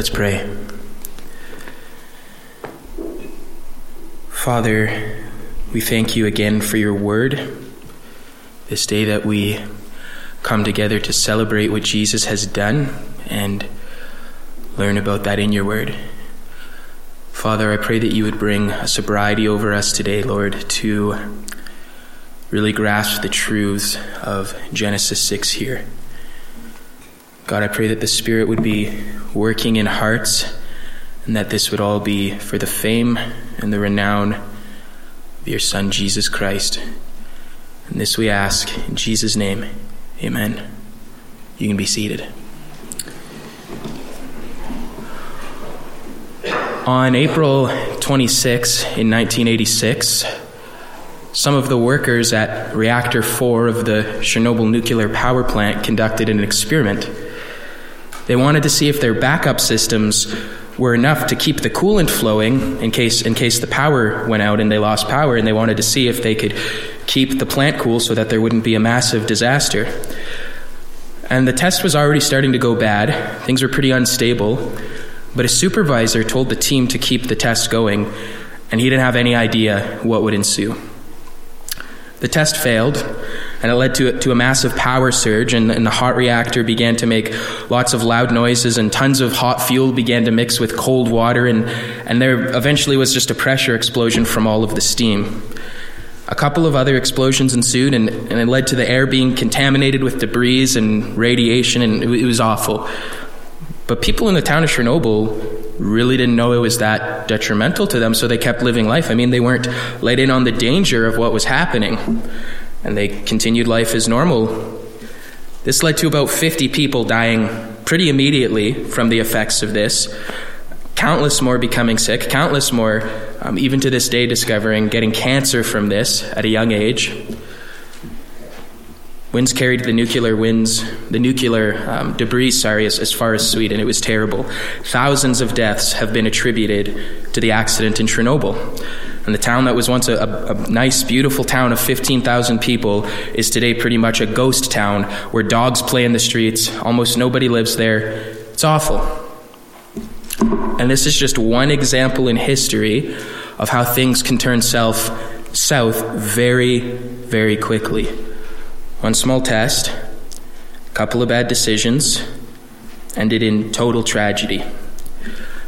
Let's pray. Father, we thank you again for your word. This day that we come together to celebrate what Jesus has done and learn about that in your word. Father, I pray that you would bring a sobriety over us today, Lord, to really grasp the truths of Genesis 6 here. God, I pray that the Spirit would be working in hearts and that this would all be for the fame and the renown of your Son, Jesus Christ. And this we ask in Jesus' name. Amen. You can be seated. On April 26, in 1986, some of the workers at Reactor 4 of the Chernobyl nuclear power plant conducted an experiment. They wanted to see if their backup systems were enough to keep the coolant flowing in case, in case the power went out and they lost power, and they wanted to see if they could keep the plant cool so that there wouldn't be a massive disaster. And the test was already starting to go bad, things were pretty unstable, but a supervisor told the team to keep the test going, and he didn't have any idea what would ensue. The test failed, and it led to, to a massive power surge, and, and, the hot reactor began to make lots of loud noises, and tons of hot fuel began to mix with cold water, and, and there eventually was just a pressure explosion from all of the steam. A couple of other explosions ensued, and, and it led to the air being contaminated with debris and radiation, and it, it was awful. But people in the town of Chernobyl really didn't know it was that detrimental to them, so they kept living life. I mean, they weren't let in on the danger of what was happening, and they continued life as normal. This led to about 50 people dying pretty immediately from the effects of this, countless more becoming sick, countless more, um, even to this day, discovering getting cancer from this at a young age. Winds carried the nuclear winds, the nuclear um, debris, sorry, as, as, far as Sweden. It was terrible. Thousands of deaths have been attributed to the accident in Chernobyl. And the town that was once a, a, a nice, beautiful town of 15,000 people is today pretty much a ghost town where dogs play in the streets. Almost nobody lives there. It's awful. And this is just one example in history of how things can turn self, south very, very quickly. One small test, a couple of bad decisions, ended in total tragedy.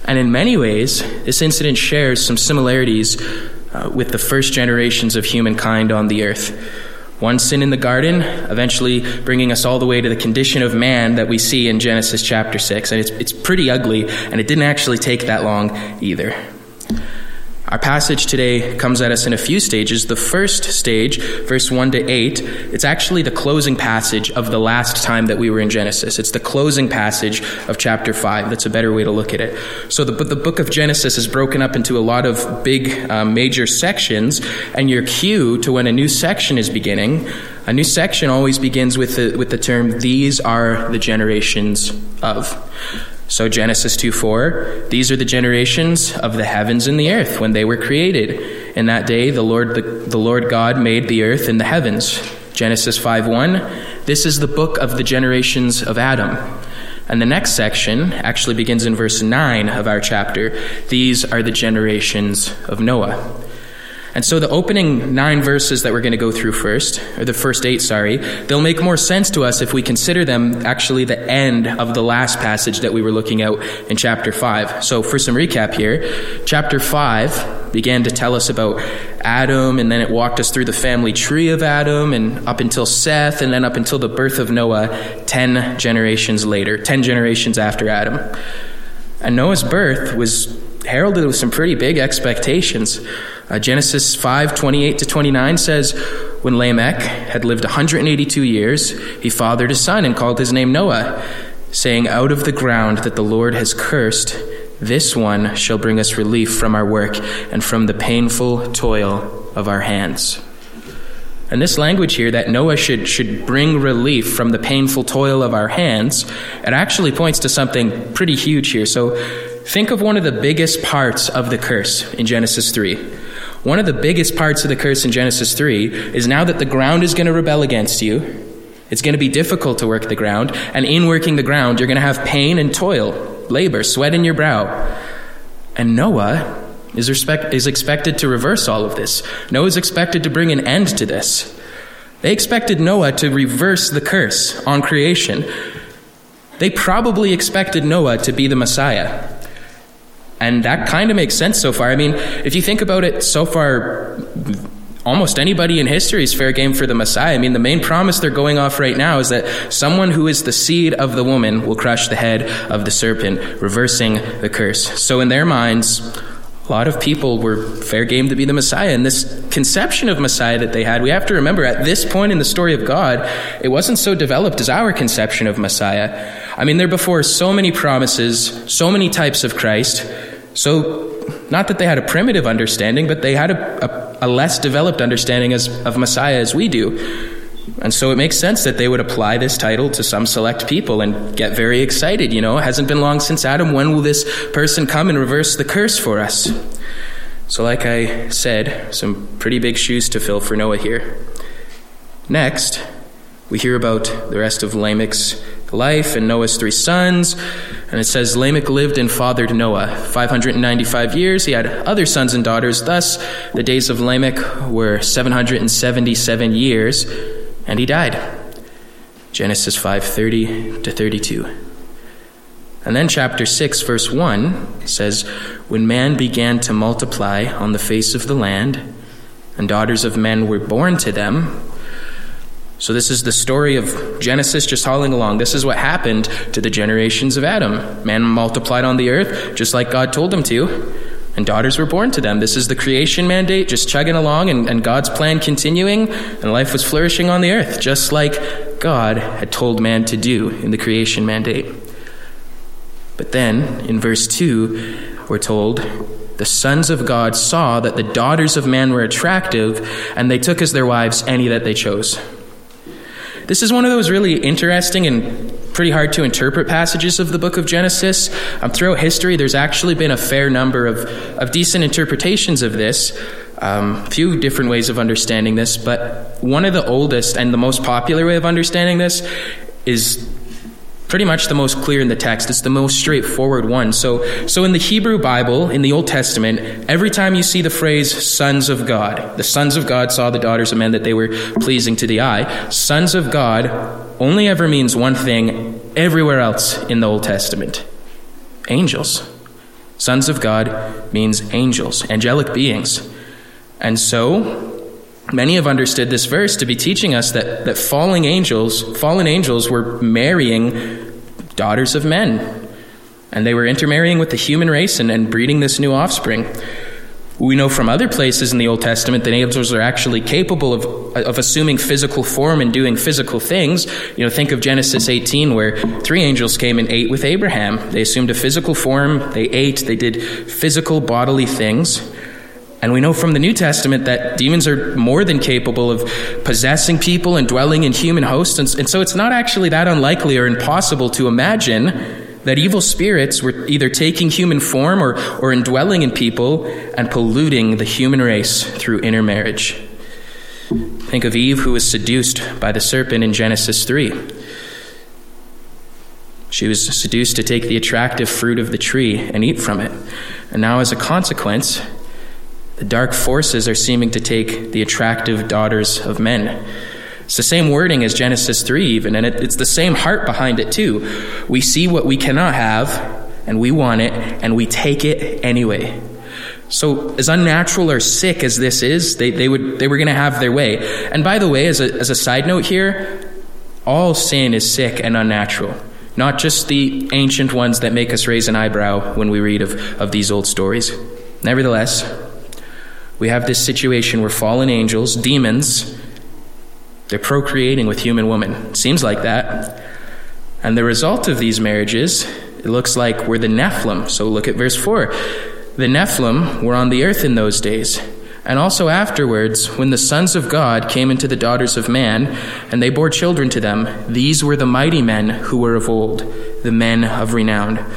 And in many ways, this incident shares some similarities uh, with the first generations of humankind on the earth. One sin in the garden, eventually bringing us all the way to the condition of man that we see in Genesis chapter 6. And it's, it's pretty ugly, and it didn't actually take that long either. Our passage today comes at us in a few stages. The first stage, verse 1 to 8, it's actually the closing passage of the last time that we were in Genesis. It's the closing passage of chapter 5. That's a better way to look at it. So the, the book of Genesis is broken up into a lot of big, um, major sections, and your cue to when a new section is beginning, a new section always begins with the, with the term, These are the generations of. So Genesis 2 4, these are the generations of the heavens and the earth when they were created. In that day, the Lord, the, the Lord God made the earth and the heavens. Genesis 5 1, this is the book of the generations of Adam. And the next section actually begins in verse 9 of our chapter. These are the generations of Noah. And so the opening nine verses that we're going to go through first, or the first eight, sorry, they'll make more sense to us if we consider them actually the end of the last passage that we were looking at in chapter 5. So for some recap here, chapter 5 began to tell us about Adam, and then it walked us through the family tree of Adam, and up until Seth, and then up until the birth of Noah, 10 generations later, 10 generations after Adam. And Noah's birth was heralded with some pretty big expectations. Uh, Genesis 5 28 to 29 says, When Lamech had lived 182 years, he fathered a son and called his name Noah, saying, Out of the ground that the Lord has cursed, this one shall bring us relief from our work and from the painful toil of our hands. And this language here, that Noah should, should bring relief from the painful toil of our hands, it actually points to something pretty huge here. So think of one of the biggest parts of the curse in Genesis 3. One of the biggest parts of the curse in Genesis 3 is now that the ground is going to rebel against you, it's going to be difficult to work the ground, and in working the ground, you're going to have pain and toil, labor, sweat in your brow. And Noah is, respect, is expected to reverse all of this. Noah is expected to bring an end to this. They expected Noah to reverse the curse on creation. They probably expected Noah to be the Messiah. And that kind of makes sense so far. I mean, if you think about it so far, almost anybody in history is fair game for the Messiah. I mean, the main promise they're going off right now is that someone who is the seed of the woman will crush the head of the serpent, reversing the curse. So, in their minds, a lot of people were fair game to be the Messiah. And this conception of Messiah that they had, we have to remember at this point in the story of God, it wasn't so developed as our conception of Messiah. I mean, there before so many promises, so many types of Christ. So, not that they had a primitive understanding, but they had a, a, a less developed understanding as, of Messiah as we do. And so it makes sense that they would apply this title to some select people and get very excited. You know, it hasn't been long since Adam. When will this person come and reverse the curse for us? So, like I said, some pretty big shoes to fill for Noah here. Next, we hear about the rest of Lamech's life and Noah's three sons. And it says Lamech lived and fathered Noah 595 years. He had other sons and daughters. Thus, the days of Lamech were 777 years and he died. Genesis 5:30 to 32. And then chapter 6 verse 1 says when man began to multiply on the face of the land and daughters of men were born to them. So this is the story of Genesis just hauling along. This is what happened to the generations of Adam. Man multiplied on the earth just like God told him to and daughters were born to them. This is the creation mandate, just chugging along, and, and, God's plan continuing, and life was flourishing on the earth, just like God had told man to do in the creation mandate. But then, in verse 2, we're told, the sons of God saw that the daughters of man were attractive, and they took as their wives any that they chose. This is one of those really interesting and pretty hard to interpret passages of the book of Genesis. Um, throughout history, there's actually been a fair number of, of decent interpretations of this. A um, few different ways of understanding this, but one of the oldest and the most popular way of understanding this is pretty much the most clear in the text. It's the most straightforward one. So, so in the Hebrew Bible, in the Old Testament, every time you see the phrase sons of God, the sons of God saw the daughters of men that they were pleasing to the eye, sons of God only ever means one thing everywhere else in the Old Testament angels. Sons of God means angels, angelic beings. And so, many have understood this verse to be teaching us that, that falling angels, fallen angels were marrying daughters of men. And they were intermarrying with the human race and, and breeding this new offspring. We know from other places in the Old Testament that angels are actually capable of, of assuming physical form and doing physical things. You know, think of Genesis 18, where three angels came and ate with Abraham. They assumed a physical form, they ate, they did physical bodily things. And we know from the New Testament that demons are more than capable of possessing people and dwelling in human hosts. And, and, so it's not actually that unlikely or impossible to imagine that evil spirits were either taking human form or, or indwelling in people and polluting the human race through intermarriage. Think of Eve, who was seduced by the serpent in Genesis 3. She was seduced to take the attractive fruit of the tree and eat from it. And now, as a consequence, the dark forces are seeming to take the attractive daughters of men. It's the same wording as Genesis 3, even, and it, it's the same heart behind it, too. We see what we cannot have, and we want it, and we take it anyway. So, as unnatural or sick as this is, they, they, would, they were going to have their way. And by the way, as a, as a side note here, all sin is sick and unnatural, not just the ancient ones that make us raise an eyebrow when we read of, of these old stories. Nevertheless, we have this situation where fallen angels, demons, they're procreating with human women. Seems like that. And the result of these marriages, it looks like we're the Nephilim. So look at verse 4. The Nephilim were on the earth in those days. And also afterwards, when the sons of God came into the daughters of man, and they bore children to them, these were the mighty men who were of old, the men of renown.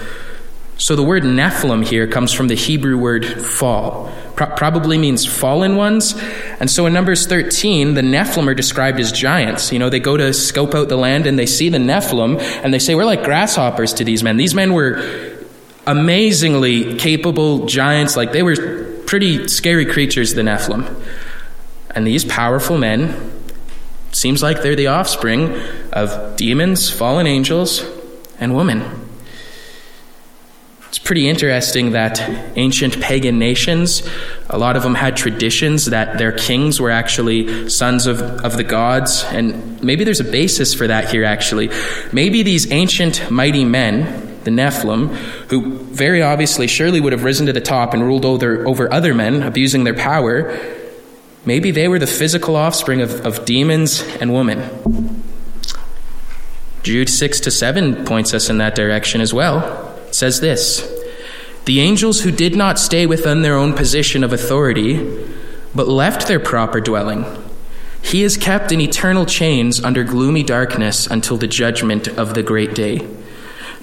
So the word Nephilim here comes from the Hebrew word fall, Pro- probably means fallen ones. And so in Numbers 13, the Nephilim are described as giants. You know, they go to scope out the land and they see the Nephilim and they say, We're like grasshoppers to these men. These men were amazingly capable giants. Like they were pretty scary creatures, the Nephilim. And these powerful men, seems like they're the offspring of demons, fallen angels, and women. It's pretty interesting that ancient pagan nations, a lot of them had traditions that their kings were actually sons of, of the gods, and maybe there's a basis for that here, actually. Maybe these ancient mighty men, the Nephilim, who very obviously surely would have risen to the top and ruled over, over other men, abusing their power, maybe they were the physical offspring of, of demons and women. Jude 6 to 7 points us in that direction as well says this The angels who did not stay within their own position of authority, but left their proper dwelling, he is kept in eternal chains under gloomy darkness until the judgment of the great day.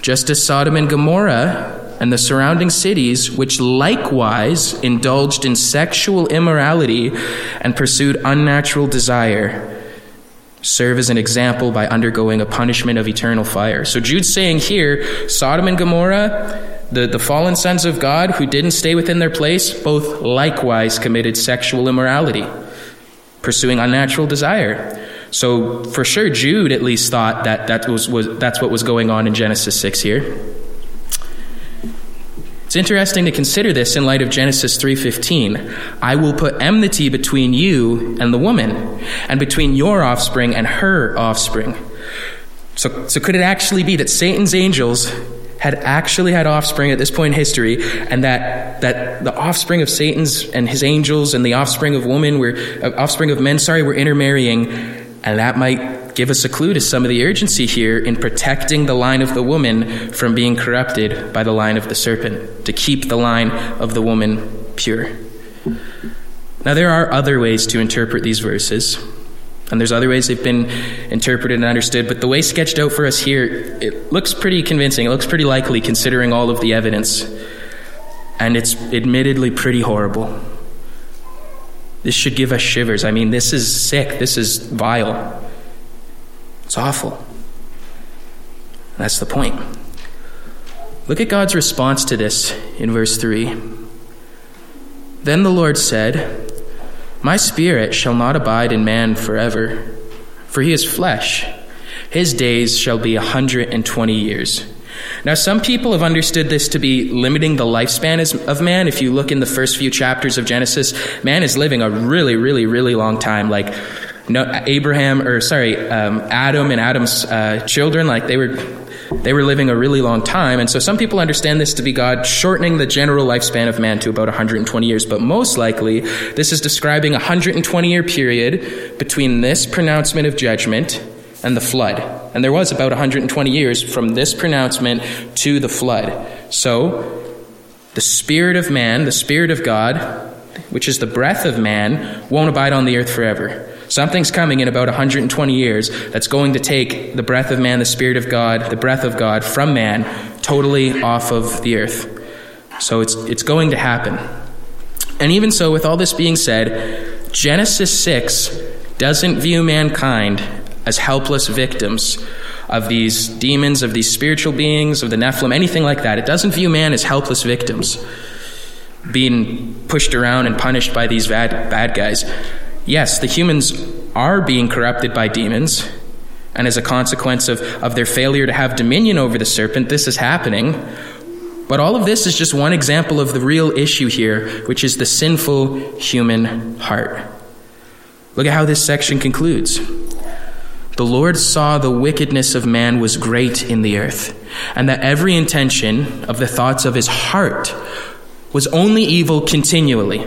Just as Sodom and Gomorrah and the surrounding cities, which likewise indulged in sexual immorality and pursued unnatural desire, serve as an example by undergoing a punishment of eternal fire. So Jude's saying here Sodom and Gomorrah, the, the fallen sons of God who didn't stay within their place, both likewise committed sexual immorality, pursuing unnatural desire. So for sure, Jude at least thought that, that was, was, that's what was going on in Genesis 6 here. It's interesting to consider this in light of Genesis 3:15. I will put enmity between you and the woman, and between your offspring and her offspring. So, so could it actually be that Satan's angels had actually had offspring at this point in history, and that, that the offspring of Satan's and his angels and the offspring of women were uh, offspring of men, sorry, were intermarrying, and that might give us a clue to some of the urgency here in protecting the line of the woman from being corrupted by the line of the serpent, to keep the line of the woman pure. Now, there are other ways to interpret these verses, and there's other ways they've been interpreted and understood, but the way sketched out for us here, it looks pretty convincing. It looks pretty likely considering all of the evidence, and it's admittedly pretty horrible. This should give us shivers. I mean, this is sick. This is vile. It's awful. That's the point. Look at God's response to this in verse 3. Then the Lord said, My spirit shall not abide in man forever, for he is flesh. His days shall be a 120 years. Now, some people have understood this to be limiting the lifespan of man. If you look in the first few chapters of Genesis, man is living a really, really, really long time. Like no, Abraham, or sorry, um, Adam and Adam's uh, children, like they were, they were living a really long time. And so some people understand this to be God shortening the general lifespan of man to about 120 years. But most likely, this is describing a 120 year period between this pronouncement of judgment and the flood. And there was about 120 years from this pronouncement to the flood. So, the Spirit of man, the Spirit of God, which is the breath of man, won't abide on the earth forever. Something's coming in about 120 years that's going to take the breath of man, the Spirit of God, the breath of God from man totally off of the earth. So it's, it's going to happen. And even so, with all this being said, Genesis 6 doesn't view mankind as helpless victims of these demons, of these spiritual beings, of the Nephilim, anything like that. It doesn't view man as helpless victims being pushed around and punished by these bad, bad guys yes, the humans are being corrupted by demons, and as a consequence of, of their failure to have dominion over the serpent, this is happening. But all of this is just one example of the real issue here, which is the sinful human heart. Look at how this section concludes. The Lord saw the wickedness of man was great in the earth, and that every intention of the thoughts of his heart was only evil continually.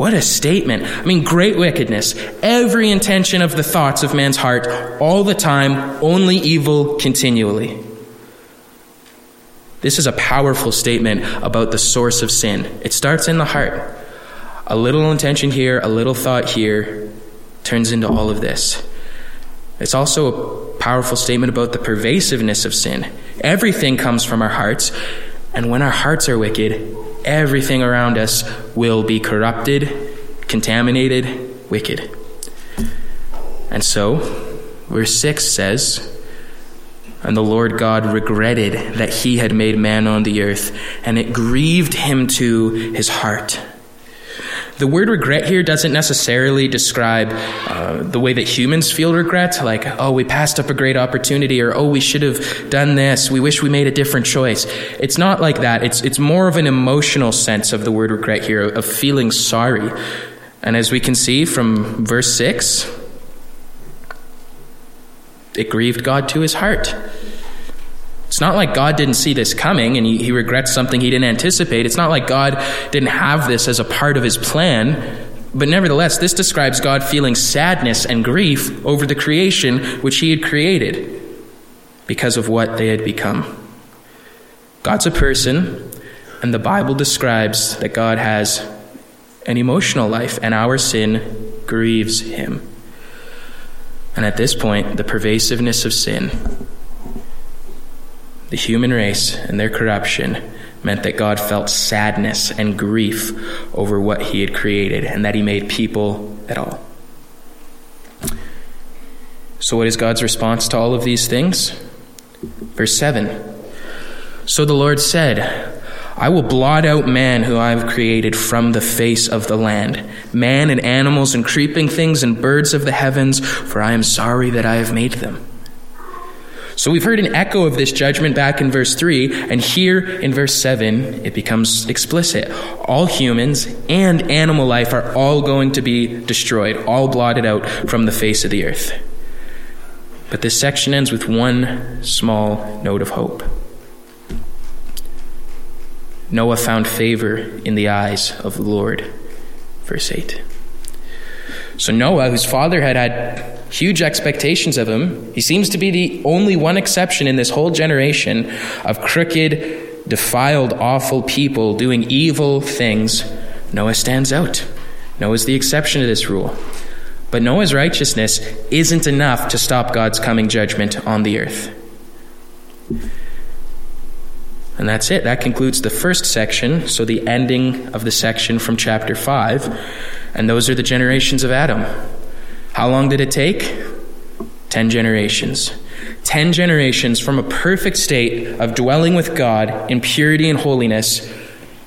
What a statement. I mean, great wickedness. Every intention of the thoughts of man's heart, all the time, only evil continually. This is a powerful statement about the source of sin. It starts in the heart. A little intention here, a little thought here, turns into all of this. It's also a powerful statement about the pervasiveness of sin. Everything comes from our hearts, and when our hearts are wicked, everything around us will be corrupted, contaminated, wicked. And so, verse 6 says, And the Lord God regretted that he had made man on the earth, and it grieved him to his heart. The word regret here doesn't necessarily describe uh, the way that humans feel regret, like, oh, we passed up a great opportunity, or oh, we should have done this, we wish we made a different choice. It's not like that. It's, it's more of an emotional sense of the word regret here, of feeling sorry. And as we can see from verse 6, it grieved God to his heart. It's not like God didn't see this coming and he, he regrets something he didn't anticipate. It's not like God didn't have this as a part of his plan. But nevertheless, this describes God feeling sadness and grief over the creation which he had created because of what they had become. God's a person, and the Bible describes that God has an emotional life, and our sin grieves him. And at this point, the pervasiveness of sin the human race and their corruption meant that God felt sadness and grief over what he had created and that he made people at all. So, what is God's response to all of these things? Verse 7 So the Lord said, I will blot out man who I have created from the face of the land, man and animals and creeping things and birds of the heavens, for I am sorry that I have made them. So we've heard an echo of this judgment back in verse 3, and here in verse 7, it becomes explicit. All humans and animal life are all going to be destroyed, all blotted out from the face of the earth. But this section ends with one small note of hope. Noah found favor in the eyes of the Lord. Verse 8. So Noah, whose father had had huge expectations of him. He seems to be the only one exception in this whole generation of crooked, defiled, awful people doing evil things. Noah stands out. Noah's the exception to this rule. But Noah's righteousness isn't enough to stop God's coming judgment on the earth. And that's it. That concludes the first section, so the ending of the section from chapter 5. And those are the generations of Adam. How long did it take? Ten generations. Ten generations from a perfect state of dwelling with God in purity and holiness,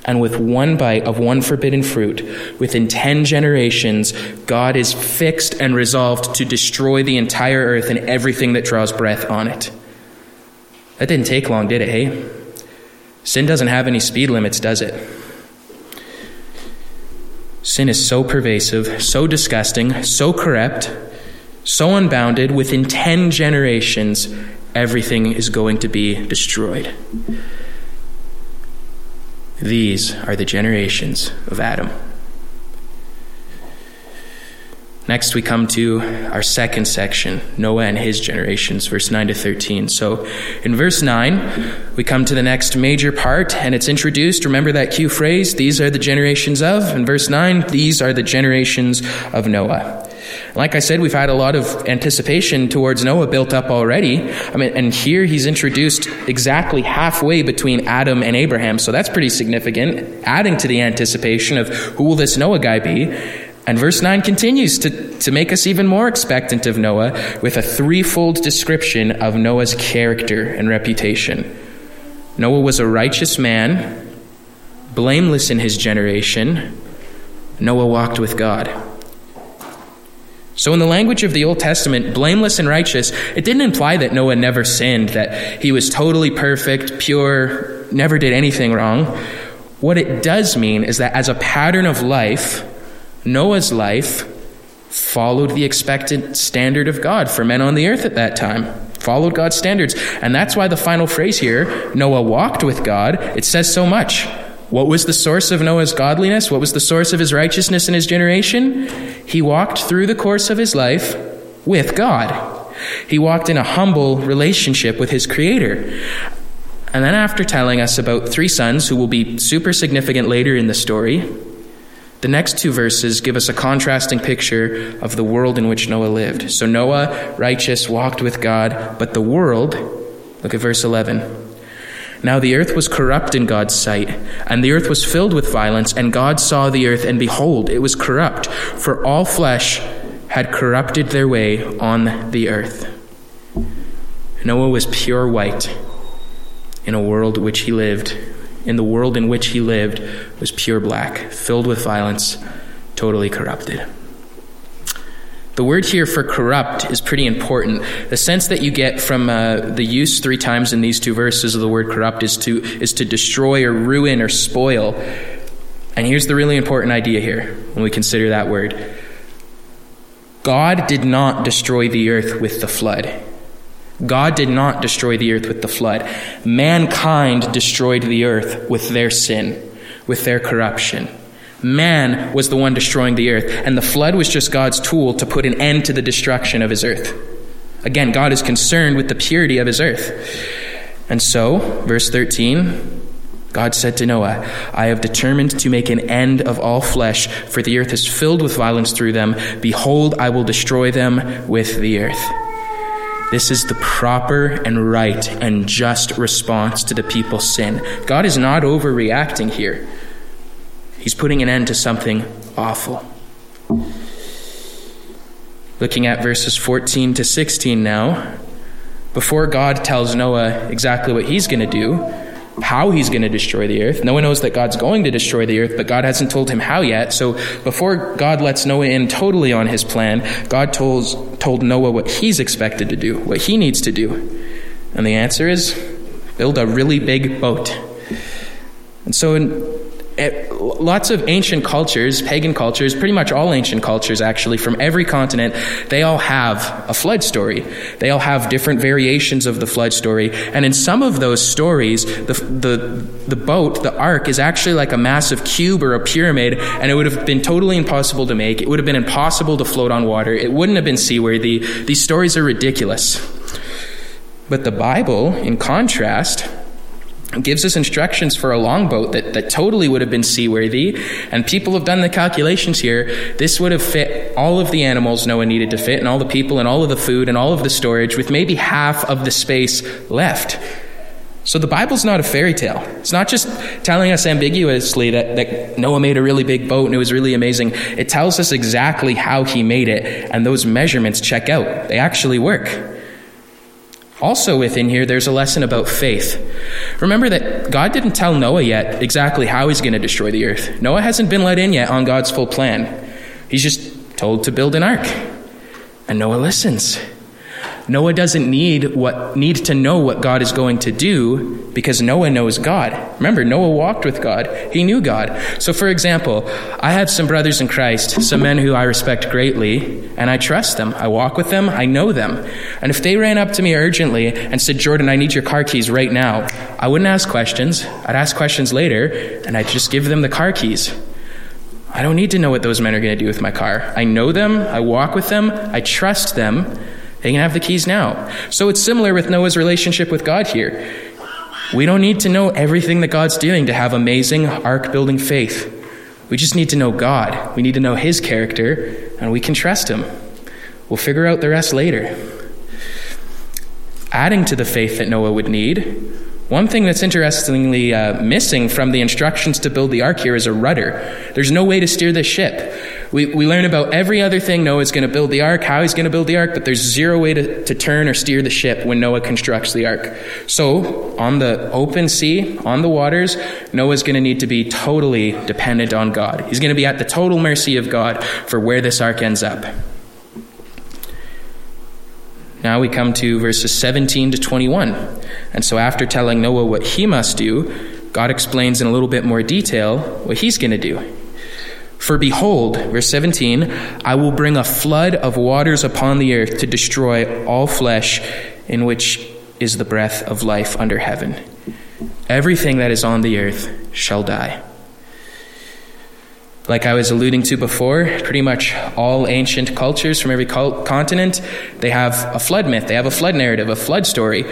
and with one bite of one forbidden fruit, within ten generations, God is fixed and resolved to destroy the entire earth and everything that draws breath on it. That didn't take long, did it, hey? Sin doesn't have any speed limits, does it? Sin is so pervasive, so disgusting, so corrupt, so unbounded, within 10 generations, everything is going to be destroyed. These are the generations of Adam. Next, we come to our second section Noah and his generations, verse 9 to 13. So, in verse 9, we come to the next major part, and it's introduced. Remember that cue phrase, these are the generations of? In verse 9, these are the generations of Noah. Like I said, we've had a lot of anticipation towards Noah built up already. I mean, and here he's introduced exactly halfway between Adam and Abraham, so that's pretty significant, adding to the anticipation of who will this Noah guy be. And verse 9 continues to, to make us even more expectant of Noah with a threefold description of Noah's character and reputation. Noah was a righteous man, blameless in his generation. Noah walked with God. So, in the language of the Old Testament, blameless and righteous, it didn't imply that Noah never sinned, that he was totally perfect, pure, never did anything wrong. What it does mean is that as a pattern of life, Noah's life followed the expected standard of God for men on the earth at that time. Followed God's standards. And that's why the final phrase here, Noah walked with God, it says so much. What was the source of Noah's godliness? What was the source of his righteousness in his generation? He walked through the course of his life with God. He walked in a humble relationship with his Creator. And then, after telling us about three sons who will be super significant later in the story, the next two verses give us a contrasting picture of the world in which Noah lived. So Noah, righteous, walked with God, but the world, look at verse 11. Now the earth was corrupt in God's sight, and the earth was filled with violence, and God saw the earth, and behold, it was corrupt, for all flesh had corrupted their way on the earth. Noah was pure white in a world which he lived. In the world in which he lived was pure black, filled with violence, totally corrupted. The word here for corrupt is pretty important. The sense that you get from uh, the use three times in these two verses of the word corrupt is to is to destroy or ruin or spoil. And here's the really important idea here when we consider that word. God did not destroy the earth with the flood. God did not destroy the earth with the flood. Mankind destroyed the earth with their sin, with their corruption. Man was the one destroying the earth, and the flood was just God's tool to put an end to the destruction of his earth. Again, God is concerned with the purity of his earth. And so, verse 13, God said to Noah, I have determined to make an end of all flesh, for the earth is filled with violence through them. Behold, I will destroy them with the earth. This is the proper and right and just response to the people's sin. God is not overreacting here. He's putting an end to something awful. Looking at verses 14 to 16 now, before God tells Noah exactly what he's going to do, how he's going to destroy the earth. Noah knows that God's going to destroy the earth, but God hasn't told him how yet. So before God lets Noah in totally on his plan, God told, told Noah what he's expected to do, what he needs to do. And the answer is build a really big boat. And so in Eh, lots of ancient cultures, pagan cultures, pretty much all ancient cultures actually, from every continent, they all have a flood story. They all have different variations of the flood story. And in some of those stories, the, the, the boat, the ark, is actually like a massive cube or a pyramid, and it would have been totally impossible to make. It would have been impossible to float on water. It wouldn't have been seaworthy. These stories are ridiculous. But the Bible, in contrast, gives us instructions for a longboat that, that totally would have been seaworthy. And people have done the calculations here. This would have fit all of the animals Noah needed to fit, and all the people, and all of the food, and all of the storage, with maybe half of the space left. So the Bible's not a fairy tale. It's not just telling us ambiguously that, that Noah made a really big boat and it was really amazing. It tells us exactly how he made it, and those measurements check out. They actually work. Also, within here, there's a lesson about faith. Remember that God didn't tell Noah yet exactly how he's going to destroy the earth. Noah hasn't been let in yet on God's full plan. He's just told to build an ark. And Noah listens. Noah doesn't need what need to know what God is going to do because Noah knows God. Remember, Noah walked with God. He knew God. So for example, I have some brothers in Christ, some men who I respect greatly, and I trust them. I walk with them, I know them. And if they ran up to me urgently and said, "Jordan, I need your car keys right now." I wouldn't ask questions. I'd ask questions later, and I'd just give them the car keys. I don't need to know what those men are going to do with my car. I know them, I walk with them, I trust them. They can have the keys now. So it's similar with Noah's relationship with God here. We don't need to know everything that God's doing to have amazing ark building faith. We just need to know God. We need to know His character, and we can trust Him. We'll figure out the rest later. Adding to the faith that Noah would need, one thing that's interestingly uh, missing from the instructions to build the ark here is a rudder. There's no way to steer this ship. We, we learn about every other thing Noah's going to build the ark, how he's going to build the ark, but there's zero way to, to turn or steer the ship when Noah constructs the ark. So, on the open sea, on the waters, Noah's going to need to be totally dependent on God. He's going to be at the total mercy of God for where this ark ends up. Now we come to verses 17 to 21. And so, after telling Noah what he must do, God explains in a little bit more detail what he's going to do. For behold, verse 17, I will bring a flood of waters upon the earth to destroy all flesh in which is the breath of life under heaven. Everything that is on the earth shall die. Like I was alluding to before, pretty much all ancient cultures from every continent, they have a flood myth, they have a flood narrative, a flood story.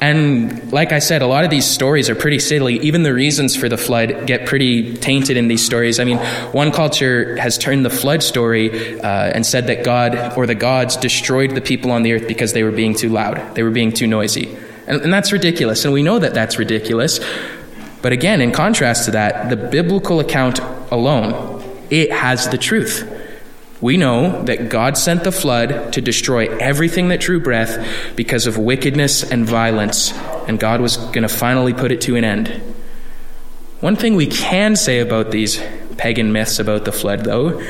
And like I said, a lot of these stories are pretty silly. Even the reasons for the flood get pretty tainted in these stories. I mean, one culture has turned the flood story uh, and said that God or the gods destroyed the people on the earth because they were being too loud, they were being too noisy. And, and that's ridiculous. And we know that that's ridiculous. But again, in contrast to that, the biblical account alone, it has the truth. We know that God sent the flood to destroy everything that drew breath because of wickedness and violence, and God was going to finally put it to an end. One thing we can say about these pagan myths about the flood, though,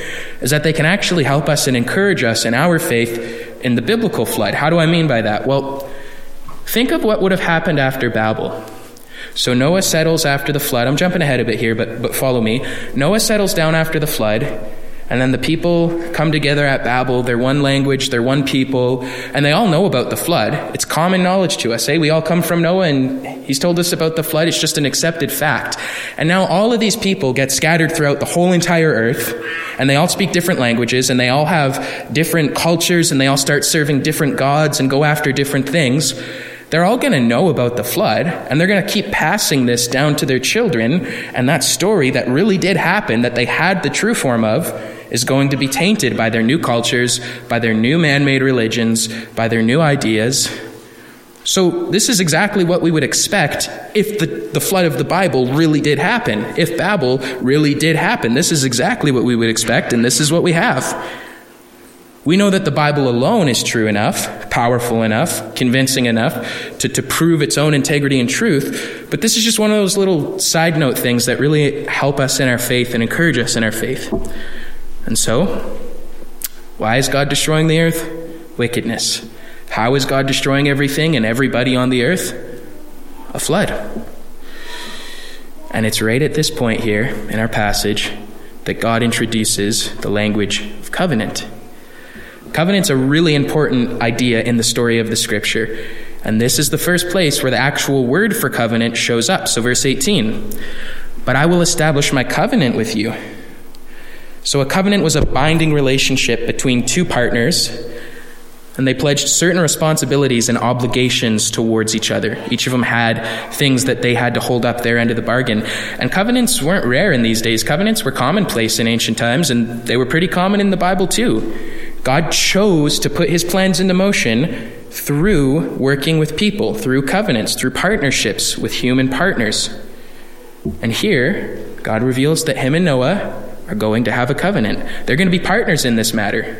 is that they can actually help us and encourage us in our faith in the biblical flood. How do I mean by that? Well, think of what would have happened after Babel. So Noah settles after the flood. I'm jumping ahead a bit here, but, but follow me. Noah settles down after the flood. And then the people come together at Babel. They're one language, they're one people, and they all know about the flood. It's common knowledge to us. Eh? We all come from Noah, and he's told us about the flood. It's just an accepted fact. And now all of these people get scattered throughout the whole entire earth, and they all speak different languages, and they all have different cultures, and they all start serving different gods and go after different things they're all going to know about the flood, and they're going to keep passing this down to their children. And that story that really did happen, that they had the true form of, is going to be tainted by their new cultures, by their new man made religions, by their new ideas. So, this is exactly what we would expect if the, the flood of the Bible really did happen. If Babel really did happen. This is exactly what we would expect, and this is what we have. We know that the Bible alone is true enough, powerful enough, convincing enough to, to prove its own integrity and truth, but this is just one of those little side note things that really help us in our faith and encourage us in our faith. And so, why is God destroying the earth? Wickedness. How is God destroying everything and everybody on the earth? A flood. And it's right at this point here in our passage that God introduces the language of covenant. Covenant's a really important idea in the story of the scripture. And this is the first place where the actual word for covenant shows up. So, verse 18 But I will establish my covenant with you. So, a covenant was a binding relationship between two partners, and they pledged certain responsibilities and obligations towards each other. Each of them had things that they had to hold up their end of the bargain. And covenants weren't rare in these days. Covenants were commonplace in ancient times, and they were pretty common in the Bible, too. God chose to put his plans into motion through working with people, through covenants, through partnerships with human partners. And here, God reveals that him and Noah are going to have a covenant. They're going to be partners in this matter.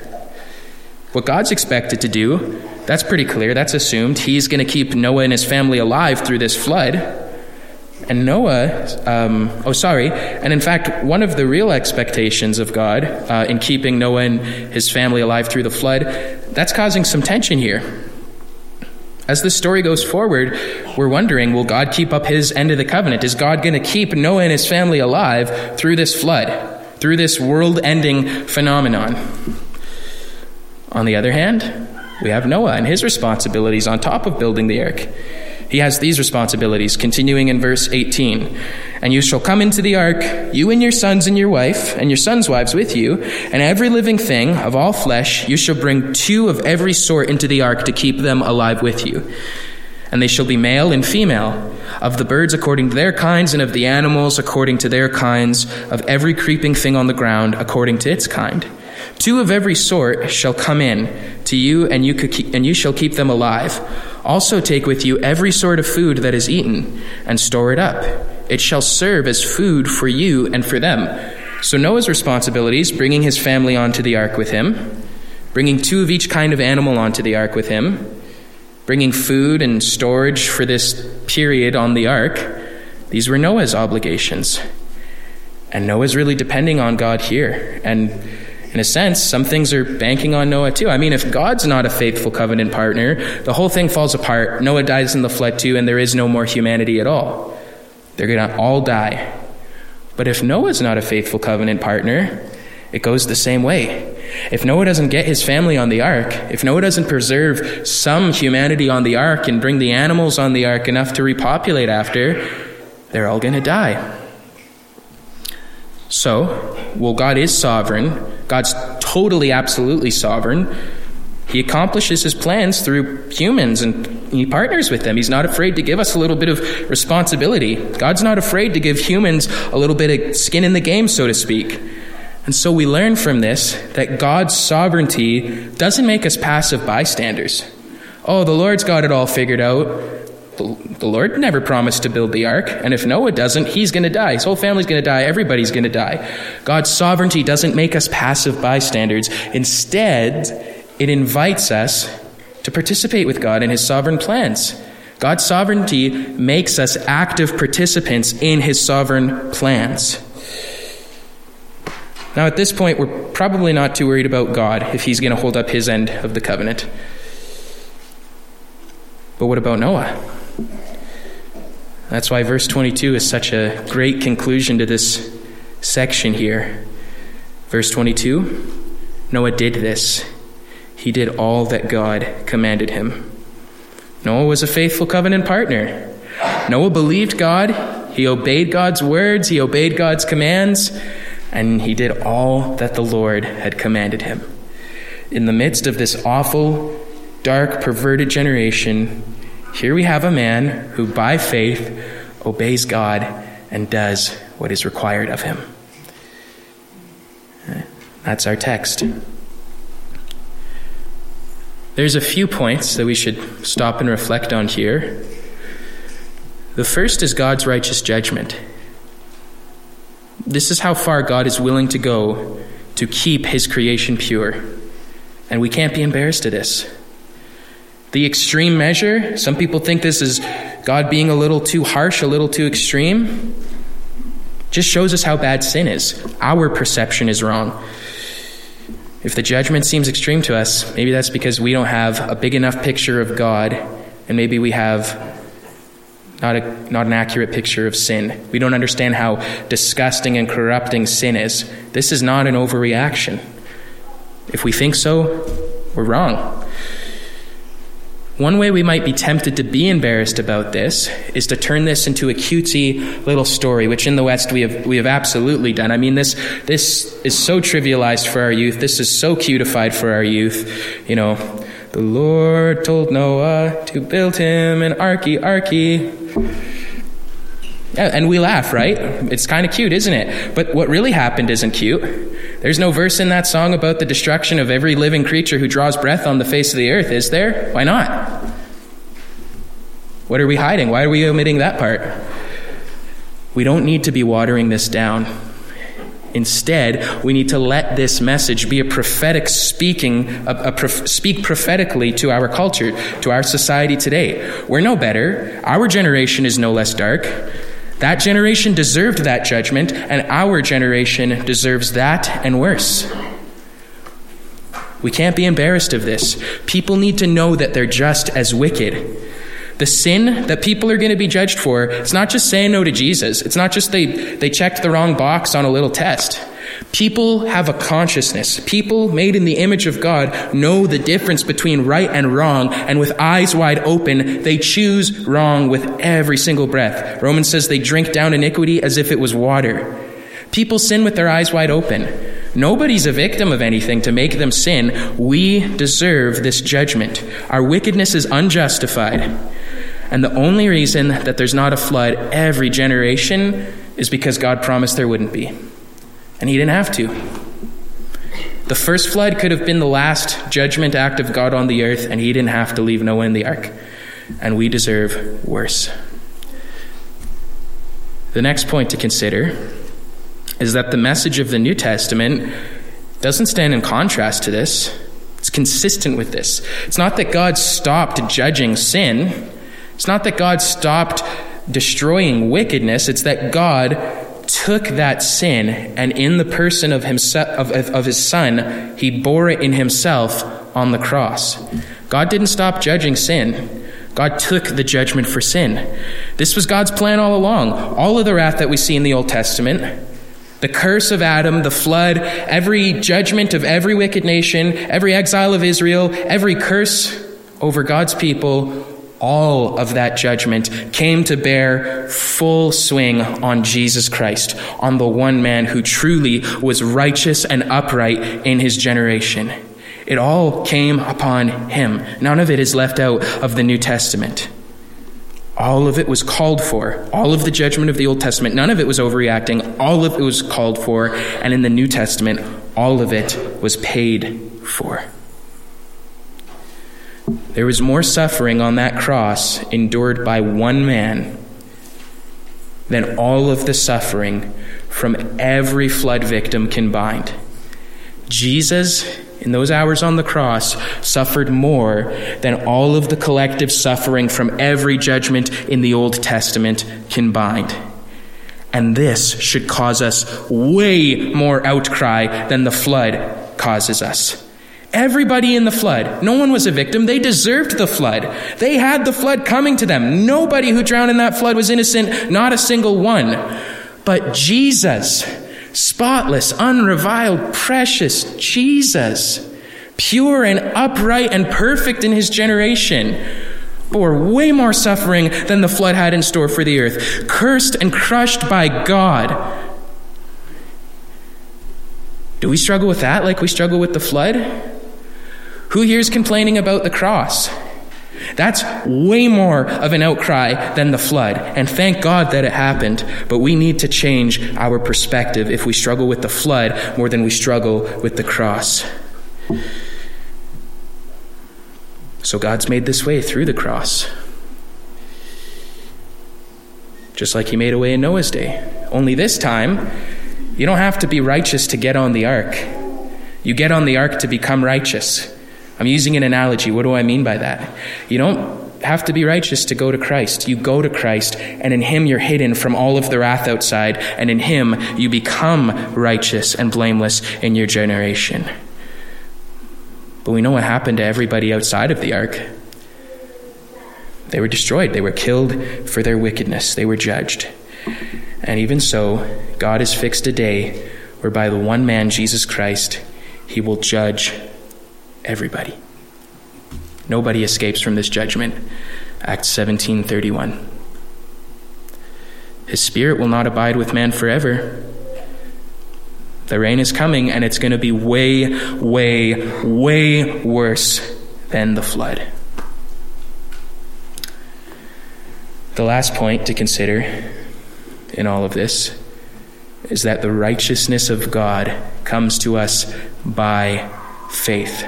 What God's expected to do, that's pretty clear. That's assumed. He's going to keep Noah and his family alive through this flood. And Noah, um, oh, sorry, and in fact, one of the real expectations of God uh, in keeping Noah and his family alive through the flood, that's causing some tension here. As the story goes forward, we're wondering will God keep up his end of the covenant? Is God going to keep Noah and his family alive through this flood, through this world ending phenomenon? On the other hand, we have Noah and his responsibilities on top of building the ark. He has these responsibilities, continuing in verse 18. And you shall come into the ark, you and your sons and your wife, and your sons' wives with you, and every living thing of all flesh, you shall bring two of every sort into the ark to keep them alive with you. And they shall be male and female, of the birds according to their kinds, and of the animals according to their kinds, of every creeping thing on the ground according to its kind. Two of every sort shall come in to you, and you, and you shall keep them alive. Also take with you every sort of food that is eaten, and store it up. It shall serve as food for you and for them. So Noah's responsibilities, bringing his family onto the ark with him, bringing two of each kind of animal onto the ark with him, bringing food and storage for this period on the ark, these were Noah's obligations. And Noah's really depending on God here. And in a sense, some things are banking on Noah too. I mean, if God's not a faithful covenant partner, the whole thing falls apart. Noah dies in the flood too, and there is no more humanity at all. They're going to all die. But if Noah's not a faithful covenant partner, it goes the same way. If Noah doesn't get his family on the ark, if Noah doesn't preserve some humanity on the ark and bring the animals on the ark enough to repopulate after, they're all going to die. So, well, God is sovereign, God's totally, absolutely sovereign. He accomplishes his plans through humans and he partners with them. He's not afraid to give us a little bit of responsibility. God's not afraid to give humans a little bit of skin in the game, so to speak. And so we learn from this that God's sovereignty doesn't make us passive bystanders. Oh, the Lord's got it all figured out. The Lord never promised to build the ark, and if Noah doesn't, he's going to die. His whole family's going to die. Everybody's going to die. God's sovereignty doesn't make us passive bystanders. Instead, it invites us to participate with God in his sovereign plans. God's sovereignty makes us active participants in his sovereign plans. Now, at this point, we're probably not too worried about God if he's going to hold up his end of the covenant. But what about Noah? That's why verse 22 is such a great conclusion to this section here. Verse 22 Noah did this. He did all that God commanded him. Noah was a faithful covenant partner. Noah believed God, he obeyed God's words, he obeyed God's commands, and he did all that the Lord had commanded him. In the midst of this awful, dark, perverted generation, here we have a man who, by faith, obeys God and does what is required of him. That's our text. There's a few points that we should stop and reflect on here. The first is God's righteous judgment. This is how far God is willing to go to keep his creation pure. And we can't be embarrassed of this. The extreme measure, some people think this is God being a little too harsh, a little too extreme, just shows us how bad sin is. Our perception is wrong. If the judgment seems extreme to us, maybe that's because we don't have a big enough picture of God, and maybe we have not, a, not an accurate picture of sin. We don't understand how disgusting and corrupting sin is. This is not an overreaction. If we think so, we're wrong. One way we might be tempted to be embarrassed about this is to turn this into a cutesy little story, which in the West we have, we have absolutely done. I mean, this, this is so trivialized for our youth. This is so cutified for our youth. You know, the Lord told Noah to build him an arky arky. Yeah, and we laugh, right? It's kind of cute, isn't it? But what really happened isn't cute. There's no verse in that song about the destruction of every living creature who draws breath on the face of the earth, is there? Why not? What are we hiding? Why are we omitting that part? We don't need to be watering this down. Instead, we need to let this message be a prophetic speaking, a, a prof, speak prophetically to our culture, to our society today. We're no better. Our generation is no less dark. That generation deserved that judgment, and our generation deserves that and worse. We can't be embarrassed of this. People need to know that they're just as wicked. The sin that people are going to be judged for, it's not just saying no to Jesus. It's not just they, they checked the wrong box on a little test. People have a consciousness. People made in the image of God know the difference between right and wrong, and with eyes wide open, they choose wrong with every single breath. Romans says they drink down iniquity as if it was water. People sin with their eyes wide open. Nobody's a victim of anything to make them sin. We deserve this judgment. Our wickedness is unjustified. And the only reason that there's not a flood every generation is because God promised there wouldn't be. And he didn't have to. The first flood could have been the last judgment act of God on the earth, and he didn't have to leave Noah in the ark. And we deserve worse. The next point to consider is that the message of the New Testament doesn't stand in contrast to this. It's consistent with this. It's not that God stopped judging sin, it's not that God stopped destroying wickedness, it's that God took that sin and in the person of himself of, of, of, his son he bore it in himself on the cross. God didn't stop judging sin. God took the judgment for sin. This was god's plan all along. All of the wrath that we see in the old testament the curse of Adam, the flood, every judgment of every wicked nation, every exile of Israel, every curse over God's people all of that judgment came to bear full swing on Jesus Christ, on the one man who truly was righteous and upright in his generation. It all came upon him. None of it is left out of the New Testament. All of it was called for. All of the judgment of the Old Testament, none of it was overreacting. All of it was called for. And in the New Testament, all of it was paid for. There was more suffering on that cross endured by one man than all of the suffering from every flood victim combined. Jesus, in those hours on the cross, suffered more than all of the collective suffering from every judgment in the Old Testament combined. And this should cause us way more outcry than the flood causes us. Everybody in the flood, no one was a victim. They deserved the flood. They had the flood coming to them. Nobody who drowned in that flood was innocent, not a single one. But Jesus, spotless, unreviled, precious Jesus, pure and upright and perfect in his generation, bore way more suffering than the flood had in store for the earth, cursed and crushed by God. Do we struggle with that like we struggle with the flood? Who here is complaining about the cross? That's way more of an outcry than the flood. And thank God that it happened. But we need to change our perspective if we struggle with the flood more than we struggle with the cross. So God's made this way through the cross. Just like He made a way in Noah's day. Only this time, you don't have to be righteous to get on the ark. You get on the ark to become righteous. I'm using an analogy. What do I mean by that? You don't have to be righteous to go to Christ. You go to Christ, and in Him you're hidden from all of the wrath outside, and in Him you become righteous and blameless in your generation. But we know what happened to everybody outside of the ark. They were destroyed, they were killed for their wickedness, they were judged. And even so, God has fixed a day whereby the one man, Jesus Christ, He will judge everybody. Nobody escapes from this judgment. Acts 17:31. His spirit will not abide with man forever. The rain is coming and it's going to be way way way worse than the flood. The last point to consider in all of this is that the righteousness of God comes to us by faith.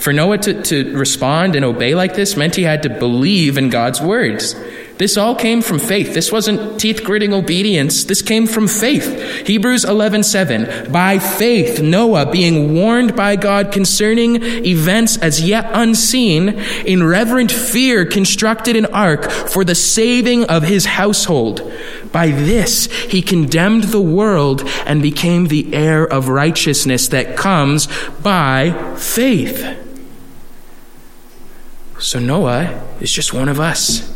For Noah to, to respond and obey like this meant he had to believe in God's words. This all came from faith. This wasn't teeth gritting obedience. This came from faith. Hebrews 11:7. By faith Noah being warned by God concerning events as yet unseen, in reverent fear constructed an ark for the saving of his household. By this he condemned the world and became the heir of righteousness that comes by faith. So Noah is just one of us.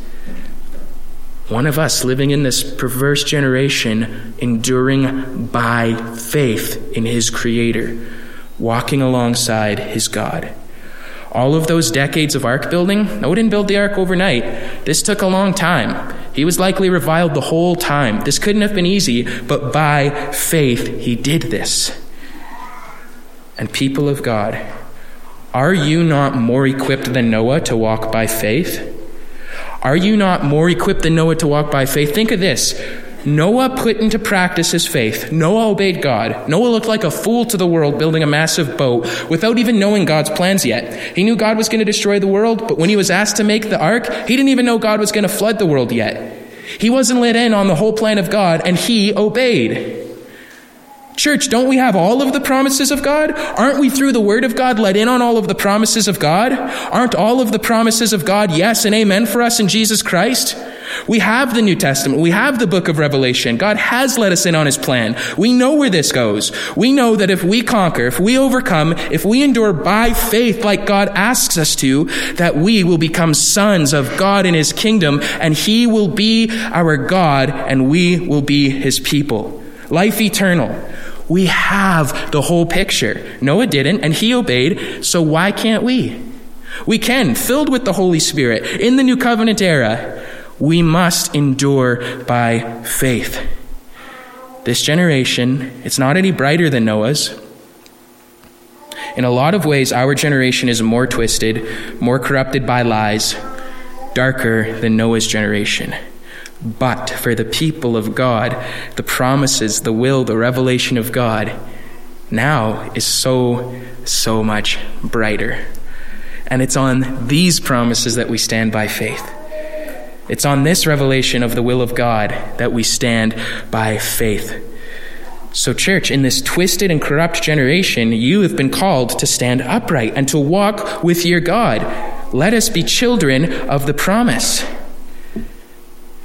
One of us living in this perverse generation, enduring by faith in his Creator, walking alongside his God. All of those decades of ark building, Noah didn't build the ark overnight. This took a long time. He was likely reviled the whole time. This couldn't have been easy, but by faith he did this. And people of God, are you not more equipped than Noah to walk by faith? Are you not more equipped than Noah to walk by faith? Think of this. Noah put into practice his faith. Noah obeyed God. Noah looked like a fool to the world building a massive boat without even knowing God's plans yet. He knew God was going to destroy the world, but when he was asked to make the ark, he didn't even know God was going to flood the world yet. He wasn't let in on the whole plan of God, and he obeyed. Church, don't we have all of the promises of God? Aren't we through the Word of God let in on all of the promises of God? Aren't all of the promises of God yes and amen for us in Jesus Christ? We have the New Testament. We have the book of Revelation. God has let us in on his plan. We know where this goes. We know that if we conquer, if we overcome, if we endure by faith like God asks us to, that we will become sons of God in his kingdom and he will be our God and we will be his people. Life eternal. We have the whole picture. Noah didn't, and he obeyed, so why can't we? We can, filled with the Holy Spirit, in the New Covenant era, we must endure by faith. This generation, it's not any brighter than Noah's. In a lot of ways, our generation is more twisted, more corrupted by lies, darker than Noah's generation. But for the people of God, the promises, the will, the revelation of God now is so, so much brighter. And it's on these promises that we stand by faith. It's on this revelation of the will of God that we stand by faith. So, church, in this twisted and corrupt generation, you have been called to stand upright and to walk with your God. Let us be children of the promise.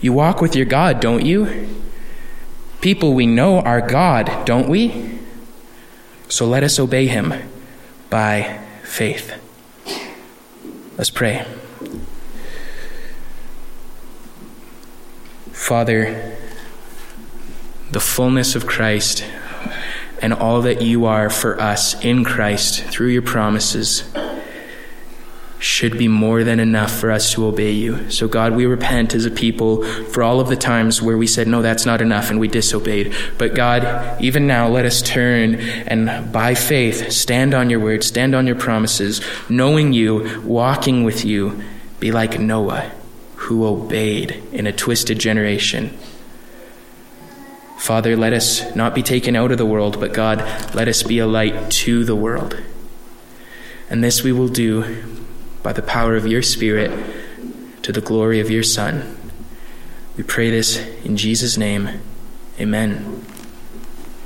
You walk with your God, don't you? People, we know our God, don't we? So let us obey him by faith. Let's pray. Father, the fullness of Christ and all that you are for us in Christ through your promises should be more than enough for us to obey you. So, God, we repent as a people for all of the times where we said, no, that's not enough, and we disobeyed. But, God, even now, let us turn and by faith stand on your word, stand on your promises, knowing you, walking with you, be like Noah, who obeyed in a twisted generation. Father, let us not be taken out of the world, but God, let us be a light to the world. And this we will do by the power of your Spirit to the glory of your Son. We pray this in Jesus' name. Amen.